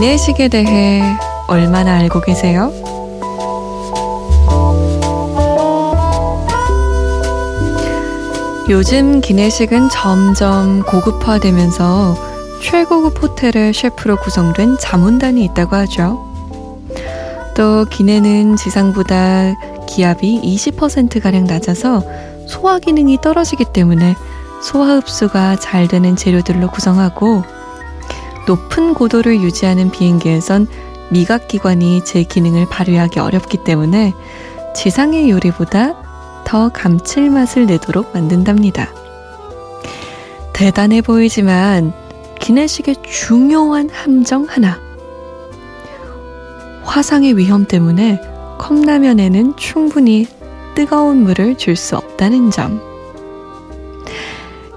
기내식에 대해 얼마나 알고 계세요? 요즘 기내식은 점점 고급화되면서 최고급 호텔의 셰프로 구성된 자문단이 있다고 하죠. 또 기내는 지상보다 기압이 20%가량 낮아서 소화 기능이 떨어지기 때문에 소화 흡수가 잘 되는 재료들로 구성하고 높은 고도를 유지하는 비행기에선 미각기관이 제 기능을 발휘하기 어렵기 때문에 지상의 요리보다 더 감칠맛을 내도록 만든답니다. 대단해 보이지만 기내식의 중요한 함정 하나. 화상의 위험 때문에 컵라면에는 충분히 뜨거운 물을 줄 수 없다는 점.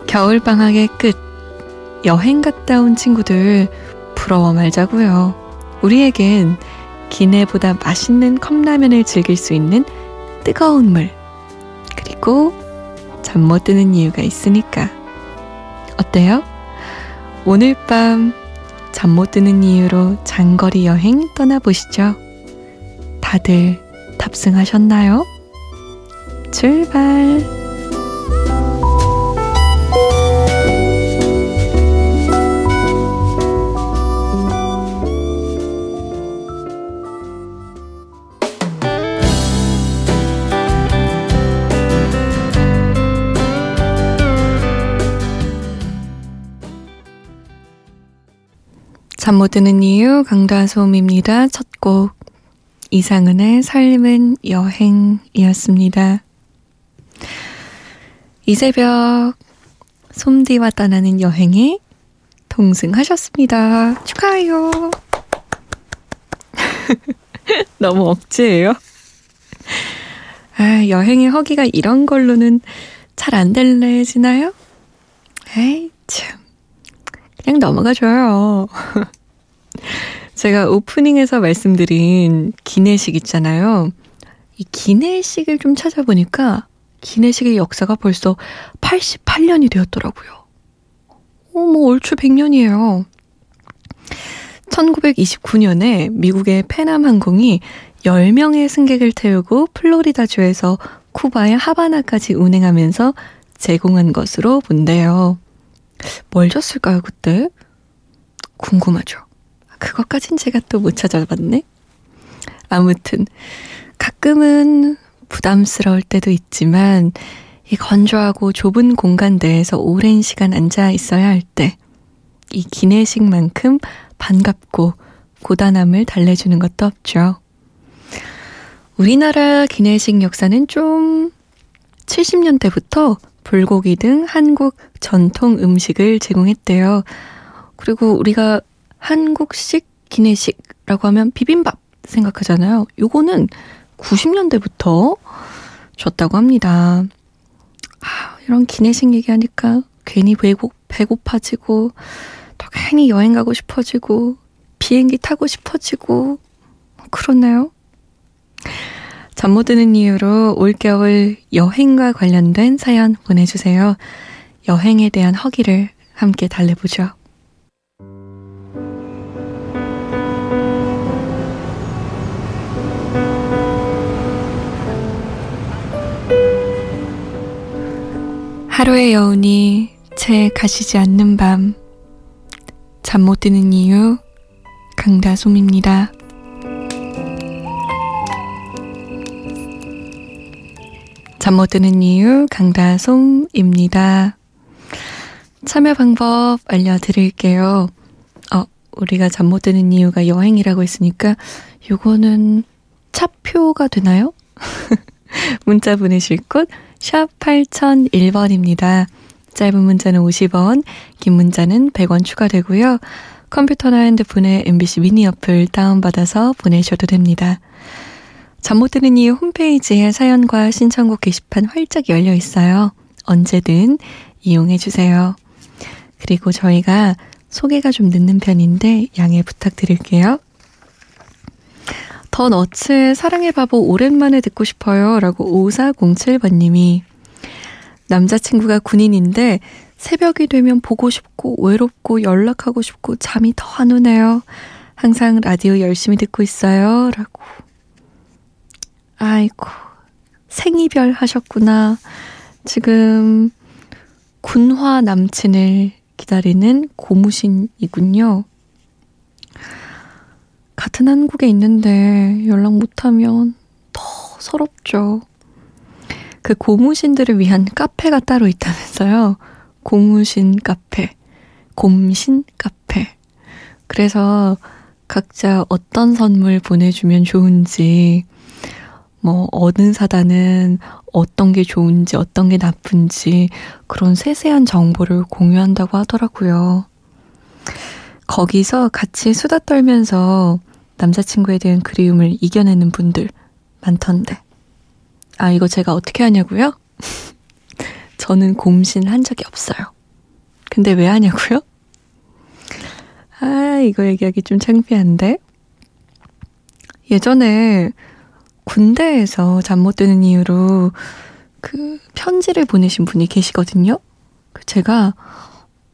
겨울방학의 끝, 여행 갔다 온 친구들 부러워 말자고요. 우리에겐 기내보다 맛있는 컵라면을 즐길 수 있는 뜨거운 물, 그리고 잠 못 드는 이유가 있으니까. 어때요? 오늘 밤 잠 못 드는 이유로 장거리 여행 떠나보시죠. 다들 탑승하셨나요? 출발! 잠 못 드는 이유 강다솜입니다. 첫 곡 이상은의 삶은 여행이었습니다. 이 새벽 솜디와 떠나는 여행에 동승하셨습니다. 축하해요. 너무 억지예요. 아, 여행의 허기가 이런 걸로는 잘 안 될래지나요? 에이, 참. 그냥 넘어가줘요. 제가 오프닝에서 말씀드린 기내식 있잖아요. 이 기내식을 좀 찾아보니까 기내식의 역사가 벌써 88년이 되었더라고요. 어, 뭐 얼추 100년이에요. 1929년에 미국의 페남 항공이 10명의 승객을 태우고 플로리다주에서 쿠바의 하바나까지 운행하면서 제공한 것으로 본대요. 뭘 줬을까요, 그때? 궁금하죠. 그것까진 제가 또 못 찾아봤네. 아무튼, 가끔은 부담스러울 때도 있지만, 이 건조하고 좁은 공간 내에서 오랜 시간 앉아 있어야 할 때, 이 기내식만큼 반갑고 고단함을 달래주는 것도 없죠. 우리나라 기내식 역사는 좀 70년대부터 불고기 등 한국 전통 음식을 제공했대요. 그리고 우리가 한국식 기내식이라고 하면 비빔밥 생각하잖아요. 요거는 90년대부터 줬다고 합니다. 아, 이런 기내식 얘기하니까 괜히 배고, 배고파지고, 또 괜히 여행 가고 싶어지고, 비행기 타고 싶어지고, 그렇나요? 잠 못 드는 이유로 올겨울 여행과 관련된 사연 보내주세요. 여행에 대한 허기를 함께 달래보죠. 하루의 여운이 채 가시지 않는 밤. 잠 못 드는 이유, 강다솜입니다. 잠 못 드는 이유 강다솜입니다. 참여 방법 알려드릴게요. 어, 우리가 잠 못 드는 이유가 여행이라고 했으니까 요거는 차표가 되나요? 문자 보내실 곳 샵 8001번입니다. 짧은 문자는 50원, 긴 문자는 100원 추가되고요. 컴퓨터나 핸드폰에 MBC 미니 어플 다운받아서 보내셔도 됩니다. 잠 못 드는 이유 홈페이지에 사연과 신청곡 게시판 활짝 열려 있어요. 언제든 이용해 주세요. 그리고 저희가 소개가 좀 늦는 편인데 양해 부탁드릴게요. 더 너츠의 사랑의 바보 오랜만에 듣고 싶어요. 라고 5407번님이 남자친구가 군인인데 새벽이 되면 보고 싶고 외롭고 연락하고 싶고 잠이 더 안 오네요. 항상 라디오 열심히 듣고 있어요. 라고. 아이고, 생이별 하셨구나. 지금 군화 남친을 기다리는 고무신이군요. 같은 한국에 있는데 연락 못하면 더 서럽죠. 그 고무신들을 위한 카페가 따로 있다면서요. 고무신 카페, 곰신 카페. 그래서 각자 어떤 선물 보내주면 좋은지, 뭐, 어느 사단은 어떤 게 좋은지, 어떤 게 나쁜지, 그런 세세한 정보를 공유한다고 하더라고요. 거기서 같이 수다 떨면서 남자친구에 대한 그리움을 이겨내는 분들 많던데. 아, 이거 제가 어떻게 하냐고요? 저는 곰신 한 적이 없어요. 근데 왜 하냐고요? 아, 이거 얘기하기 좀 창피한데. 예전에 군대에서 잠 못 드는 이유로 그 편지를 보내신 분이 계시거든요. 그 제가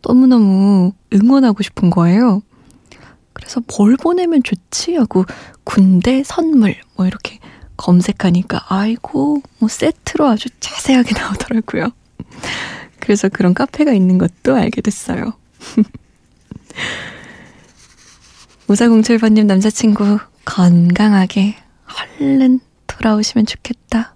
너무너무 응원하고 싶은 거예요. 그래서 뭘 보내면 좋지 하고 군대 선물 뭐 이렇게 검색하니까 아이고 뭐 세트로 아주 자세하게 나오더라고요. 그래서 그런 카페가 있는 것도 알게 됐어요. 5407번님 남자친구 건강하게 얼른 돌아오시면 좋겠다.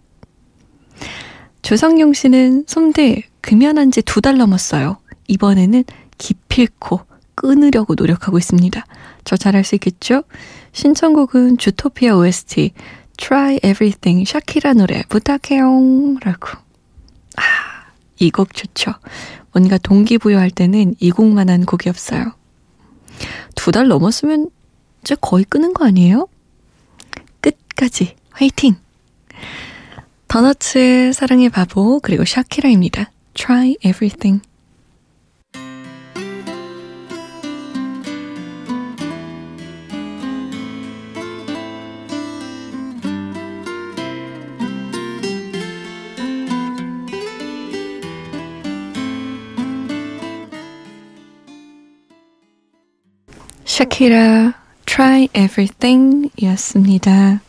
조성용 씨는 솜대 금연한 지 두 달 넘었어요. 이번에는 기필코 끊으려고 노력하고 있습니다. 저 잘할 수 있겠죠? 신청곡은 주토피아 OST Try Everything 샤키라 노래 부탁해요 라고 아, 이 곡 좋죠. 뭔가 동기부여할 때는 이 곡만한 곡이 없어요. 두 달 넘었으면 이제 거의 끄는 거 아니에요? 끝까지 화이팅! 더너츠의 사랑의 바보 그리고 샤키라입니다. Try Everything 샤키라 Try Everything 이었습니다.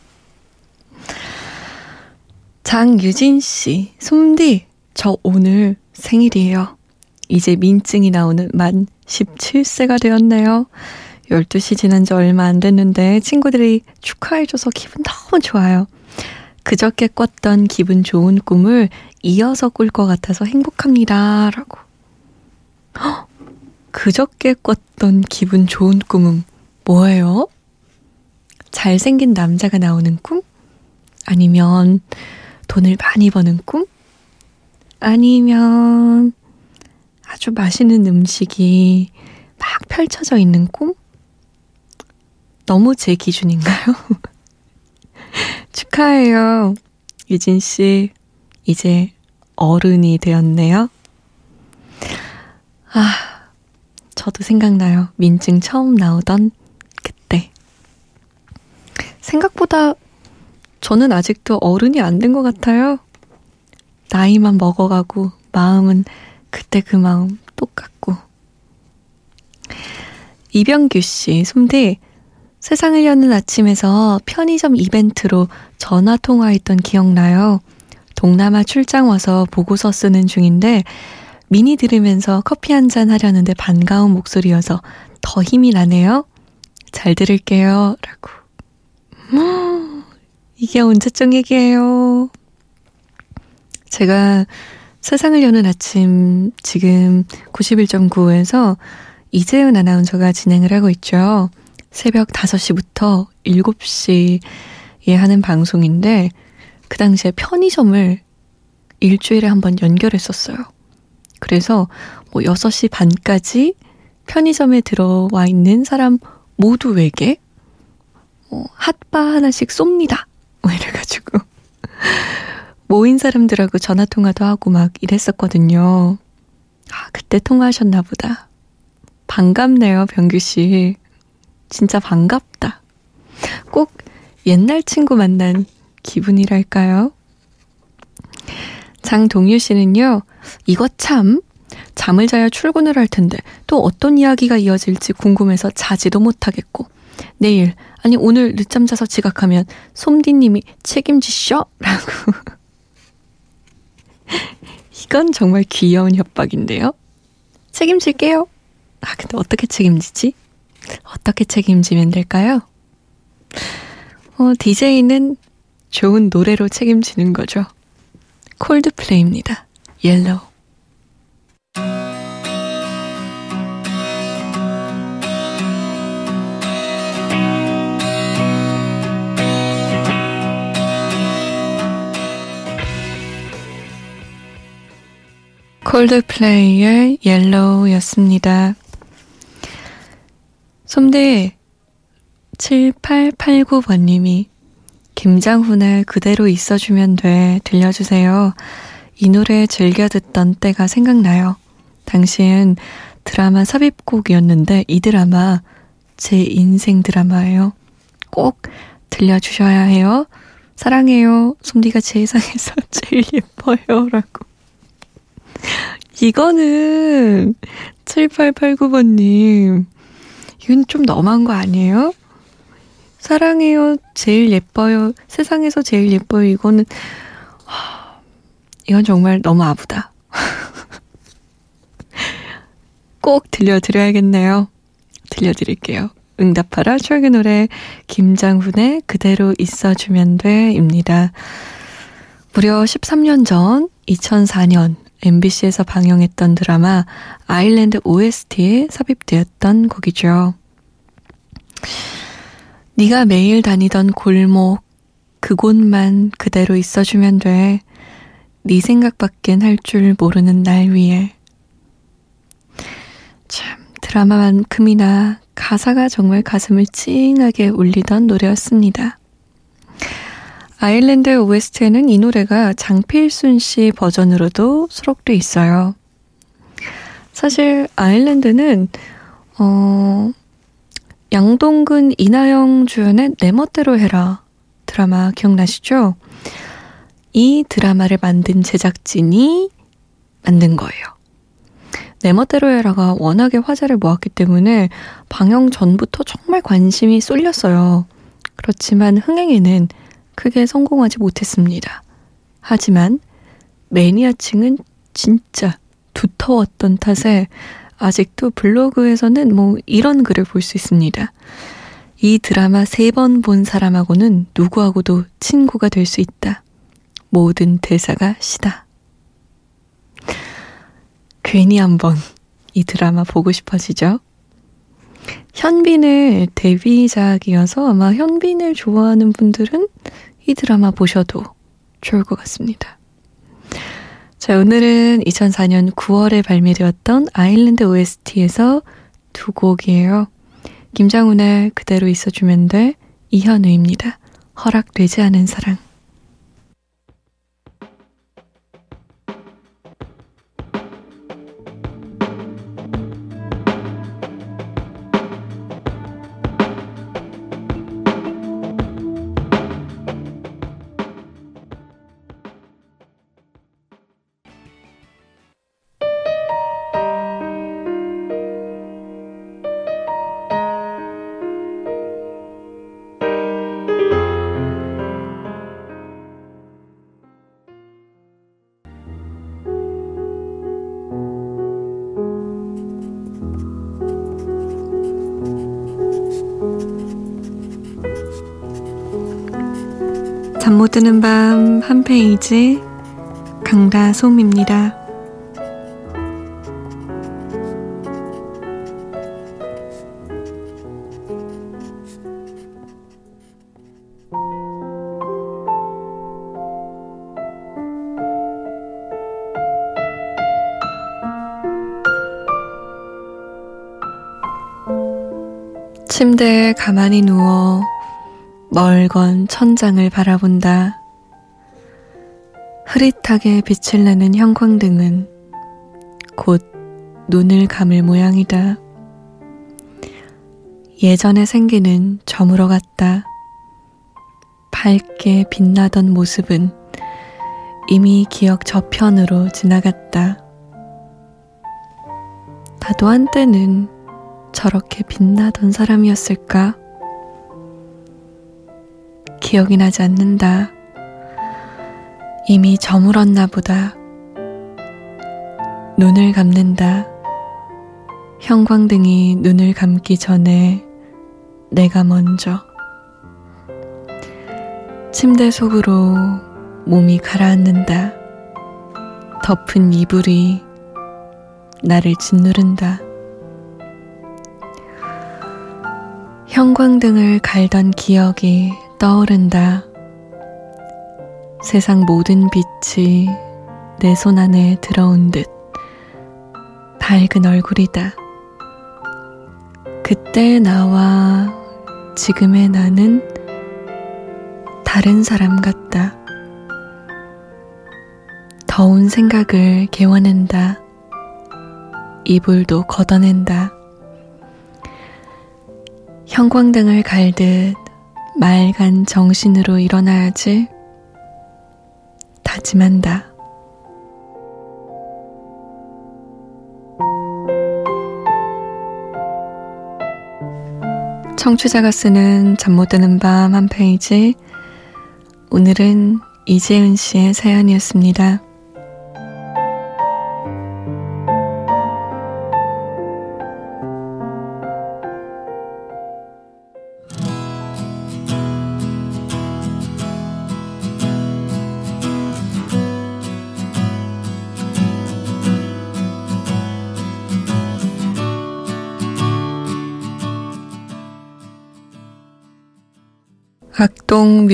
장유진 씨, 솜디, 저 오늘 생일이에요. 이제 민증이 나오는 만 17세가 되었네요. 12시 지난 지 얼마 안 됐는데 친구들이 축하해줘서 기분 너무 좋아요. 그저께 꿨던 기분 좋은 꿈을 이어서 꿀 것 같아서 행복합니다. 라고. 헉, 그저께 꿨던 기분 좋은 꿈은 뭐예요? 잘생긴 남자가 나오는 꿈? 아니면 돈을 많이 버는 꿈? 아니면 아주 맛있는 음식이 막 펼쳐져 있는 꿈? 너무 제 기준인가요? 축하해요. 유진 씨, 이제 어른이 되었네요. 아, 저도 생각나요. 민증 처음 나오던 그때. 생각보다 저는 아직도 어른이 안 된 것 같아요. 나이만 먹어가고 마음은 그때 그 마음 똑같고. 이병규 씨, 솜디. 세상을 여는 아침에서 편의점 이벤트로 전화 통화했던 기억나요. 동남아 출장 와서 보고서 쓰는 중인데 미니 들으면서 커피 한 잔 하려는데 반가운 목소리여서 더 힘이 나네요. 잘 들을게요. 라고. 이게 언제적 얘기예요? 제가 세상을 여는 아침 지금 91.9에서 이재은 아나운서가 진행을 하고 있죠. 새벽 5시부터 7시에 하는 방송인데 그 당시에 편의점을 일주일에 한 번 연결했었어요. 그래서 뭐 6시 반까지 편의점에 들어와 있는 사람 모두에게 뭐 핫바 하나씩 쏩니다. 뭐 이래가지고 모인 사람들하고 전화 통화도 하고 막 이랬었거든요. 아, 그때 통화하셨나 보다. 반갑네요, 병규 씨. 진짜 반갑다. 꼭 옛날 친구 만난 기분이랄까요? 장동유 씨는요, 이거 참, 잠을 자야 출근을 할 텐데, 또 어떤 이야기가 이어질지 궁금해서 자지도 못하겠고, 내일, 아니 오늘 늦잠 자서 지각하면 솜디님이 책임지셔? 라고. 이건 정말 귀여운 협박인데요. 책임질게요. 아, 근데 어떻게 책임지지? 어떻게 책임지면 될까요? 어, DJ는 좋은 노래로 책임지는 거죠. 콜드플레이입니다. Yellow. 콜드플레이의 옐로우였습니다. 솜대 7889번님이 김장훈의 그대로 있어주면 돼 들려주세요. 이 노래 즐겨 듣던 때가 생각나요. 당시엔 드라마 삽입곡이었는데 이 드라마 제 인생 드라마예요. 꼭 들려주셔야 해요. 사랑해요. 솜디가 세상에서 제일 예뻐요. 라고. 이거는 7889번님. 이건 좀 너무한 거 아니에요? 사랑해요. 제일 예뻐요. 세상에서 제일 예뻐요. 이거는, 이건 정말 너무 아부다. 꼭 들려드려야겠네요. 들려드릴게요. 응답하라 추억의 노래 김장훈의 그대로 있어주면 돼입니다. 무려 13년 전 2004년 MBC에서 방영했던 드라마 아일랜드 OST에 삽입되었던 곡이죠. 네가 매일 다니던 골목 그곳만 그대로 있어주면 돼. 네 생각밖엔 할 줄 모르는 날 위에. 참 드라마만큼이나 가사가 정말 가슴을 찡하게 울리던 노래였습니다. 아일랜드 OST에는 이 노래가 장필순 씨 버전으로도 수록돼 있어요. 사실 아일랜드는 어 양동근 이나영 주연의 내 멋대로 해라 드라마 기억나시죠? 이 드라마를 만든 제작진이 만든 거예요. 내 멋대로 해라가 워낙에 화제를 모았기 때문에 방영 전부터 정말 관심이 쏠렸어요. 그렇지만 흥행에는 크게 성공하지 못했습니다. 하지만 매니아층은 진짜 두터웠던 탓에 아직도 블로그에서는 뭐 이런 글을 볼 수 있습니다. 이 드라마 세 번 본 사람하고는 누구하고도 친구가 될 수 있다. 모든 대사가 시다. 괜히 한번 이 드라마 보고 싶어지죠? 현빈을 데뷔작이어서 아마 현빈을 좋아하는 분들은 이 드라마 보셔도 좋을 것 같습니다. 자, 오늘은 2004년 9월에 발매되었던 아일랜드 OST에서 두 곡이에요. 김장훈의 그대로 있어주면 돼, 이현우입니다. 허락되지 않은 사랑. 잠 못 드는 밤 한 페이지 강다솜입니다. 침대에 가만히 누워 멀건 천장을 바라본다. 흐릿하게 빛을 내는 형광등은 곧 눈을 감을 모양이다. 예전의 생기는 저물어 갔다. 밝게 빛나던 모습은 이미 기억 저편으로 지나갔다. 나도 한때는 저렇게 빛나던 사람이었을까? 기억이 나지 않는다. 이미 저물었나 보다. 눈을 감는다. 형광등이 눈을 감기 전에 내가 먼저 침대 속으로 몸이 가라앉는다. 덮은 이불이 나를 짓누른다. 형광등을 갈던 기억이 떠오른다. 세상 모든 빛이 내 손 안에 들어온 듯 밝은 얼굴이다. 그때 나와 지금의 나는 다른 사람 같다. 더운 생각을 개워낸다. 이불도 걷어낸다. 형광등을 갈듯 맑은 정신으로 일어나야지. 다짐한다. 청취자가 쓰는 잠 못 드는 밤 한 페이지. 오늘은 이재은 씨의 사연이었습니다.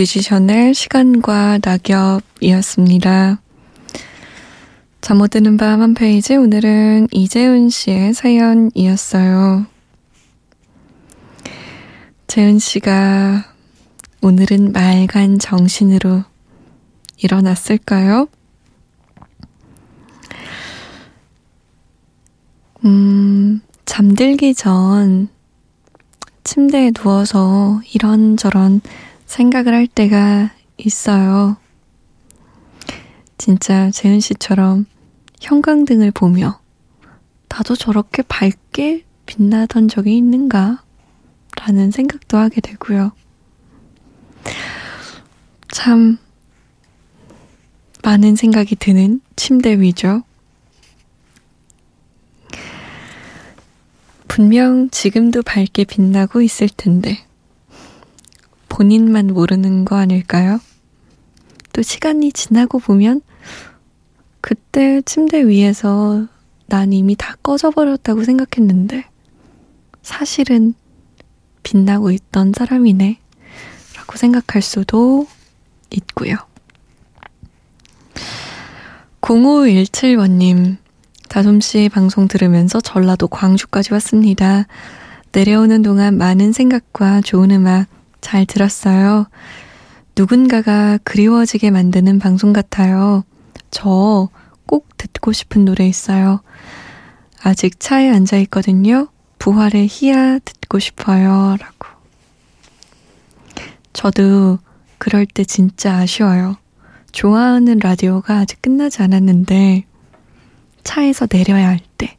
뮤지션의 시간과 낙엽이었습니다. 잠 못 드는 밤 한 페이지 오늘은 이재은 씨의 사연이었어요. 재은 씨가 오늘은 맑은 정신으로 일어났을까요? 음, 잠들기 전 침대에 누워서 이런저런 생각을 할 때가 있어요. 진짜 재은 씨처럼 형광등을 보며 나도 저렇게 밝게 빛나던 적이 있는가? 라는 생각도 하게 되고요. 참, 많은 생각이 드는 침대 위죠. 분명 지금도 밝게 빛나고 있을 텐데. 본인만 모르는 거 아닐까요? 또 시간이 지나고 보면 그때 침대 위에서 난 이미 다 꺼져버렸다고 생각했는데 사실은 빛나고 있던 사람이네 라고 생각할 수도 있고요. 0517번님, 다솜씨 방송 들으면서 전라도 광주까지 왔습니다. 내려오는 동안 많은 생각과 좋은 음악 잘 들었어요. 누군가가 그리워지게 만드는 방송 같아요. 저 꼭 듣고 싶은 노래 있어요. 아직 차에 앉아 있거든요. 부활의 희야 듣고 싶어요. 라고. 저도 그럴 때 진짜 아쉬워요. 좋아하는 라디오가 아직 끝나지 않았는데, 차에서 내려야 할 때.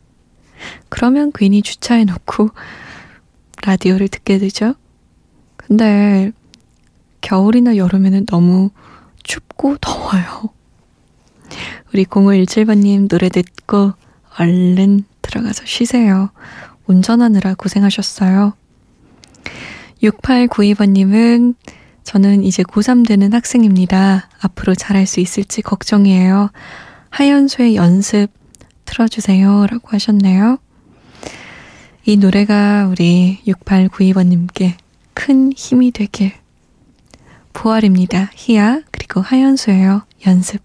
그러면 괜히 주차해 놓고 라디오를 듣게 되죠. 근데 겨울이나 여름에는 너무 춥고 더워요. 우리 0517번님 노래 듣고 얼른 들어가서 쉬세요. 운전하느라 고생하셨어요. 6892번님은 저는 이제 고3 되는 학생입니다. 앞으로 잘할 수 있을지 걱정이에요. 하연수의 연습 틀어주세요. 라고 하셨네요. 이 노래가 우리 6892번님께 큰 힘이 되길. 보아입니다 희야, 그리고 하연수예요. 연습.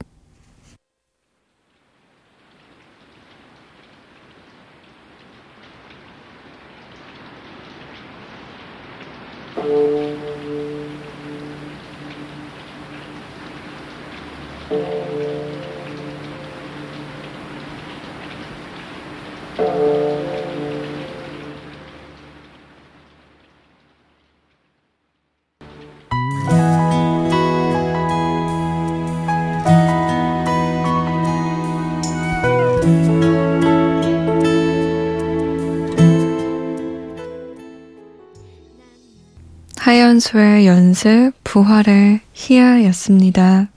선수의 연습 부활의 희야였습니다.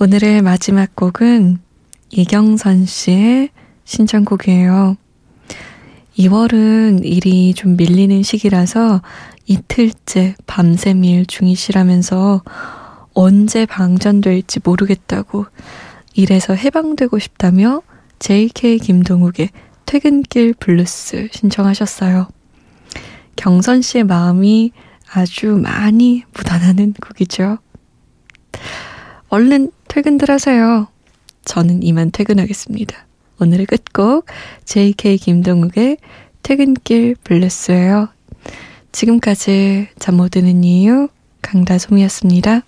오늘의 마지막 곡은 이경선 씨의 신청곡이에요. 2월은 일이 좀 밀리는 시기라서 이틀째 밤샘 일 중이시라면서 언제 방전될지 모르겠다고 일에서 해방되고 싶다며 JK 김동욱의 퇴근길 블루스 신청하셨어요. 경선 씨의 마음이 아주 많이 묻어나는 곡이죠. 얼른 퇴근들 하세요. 저는 이만 퇴근하겠습니다. 오늘의 끝곡 JK 김동욱의 퇴근길 블루스예요. 지금까지 잠 못 드는 이유 강다솜이었습니다.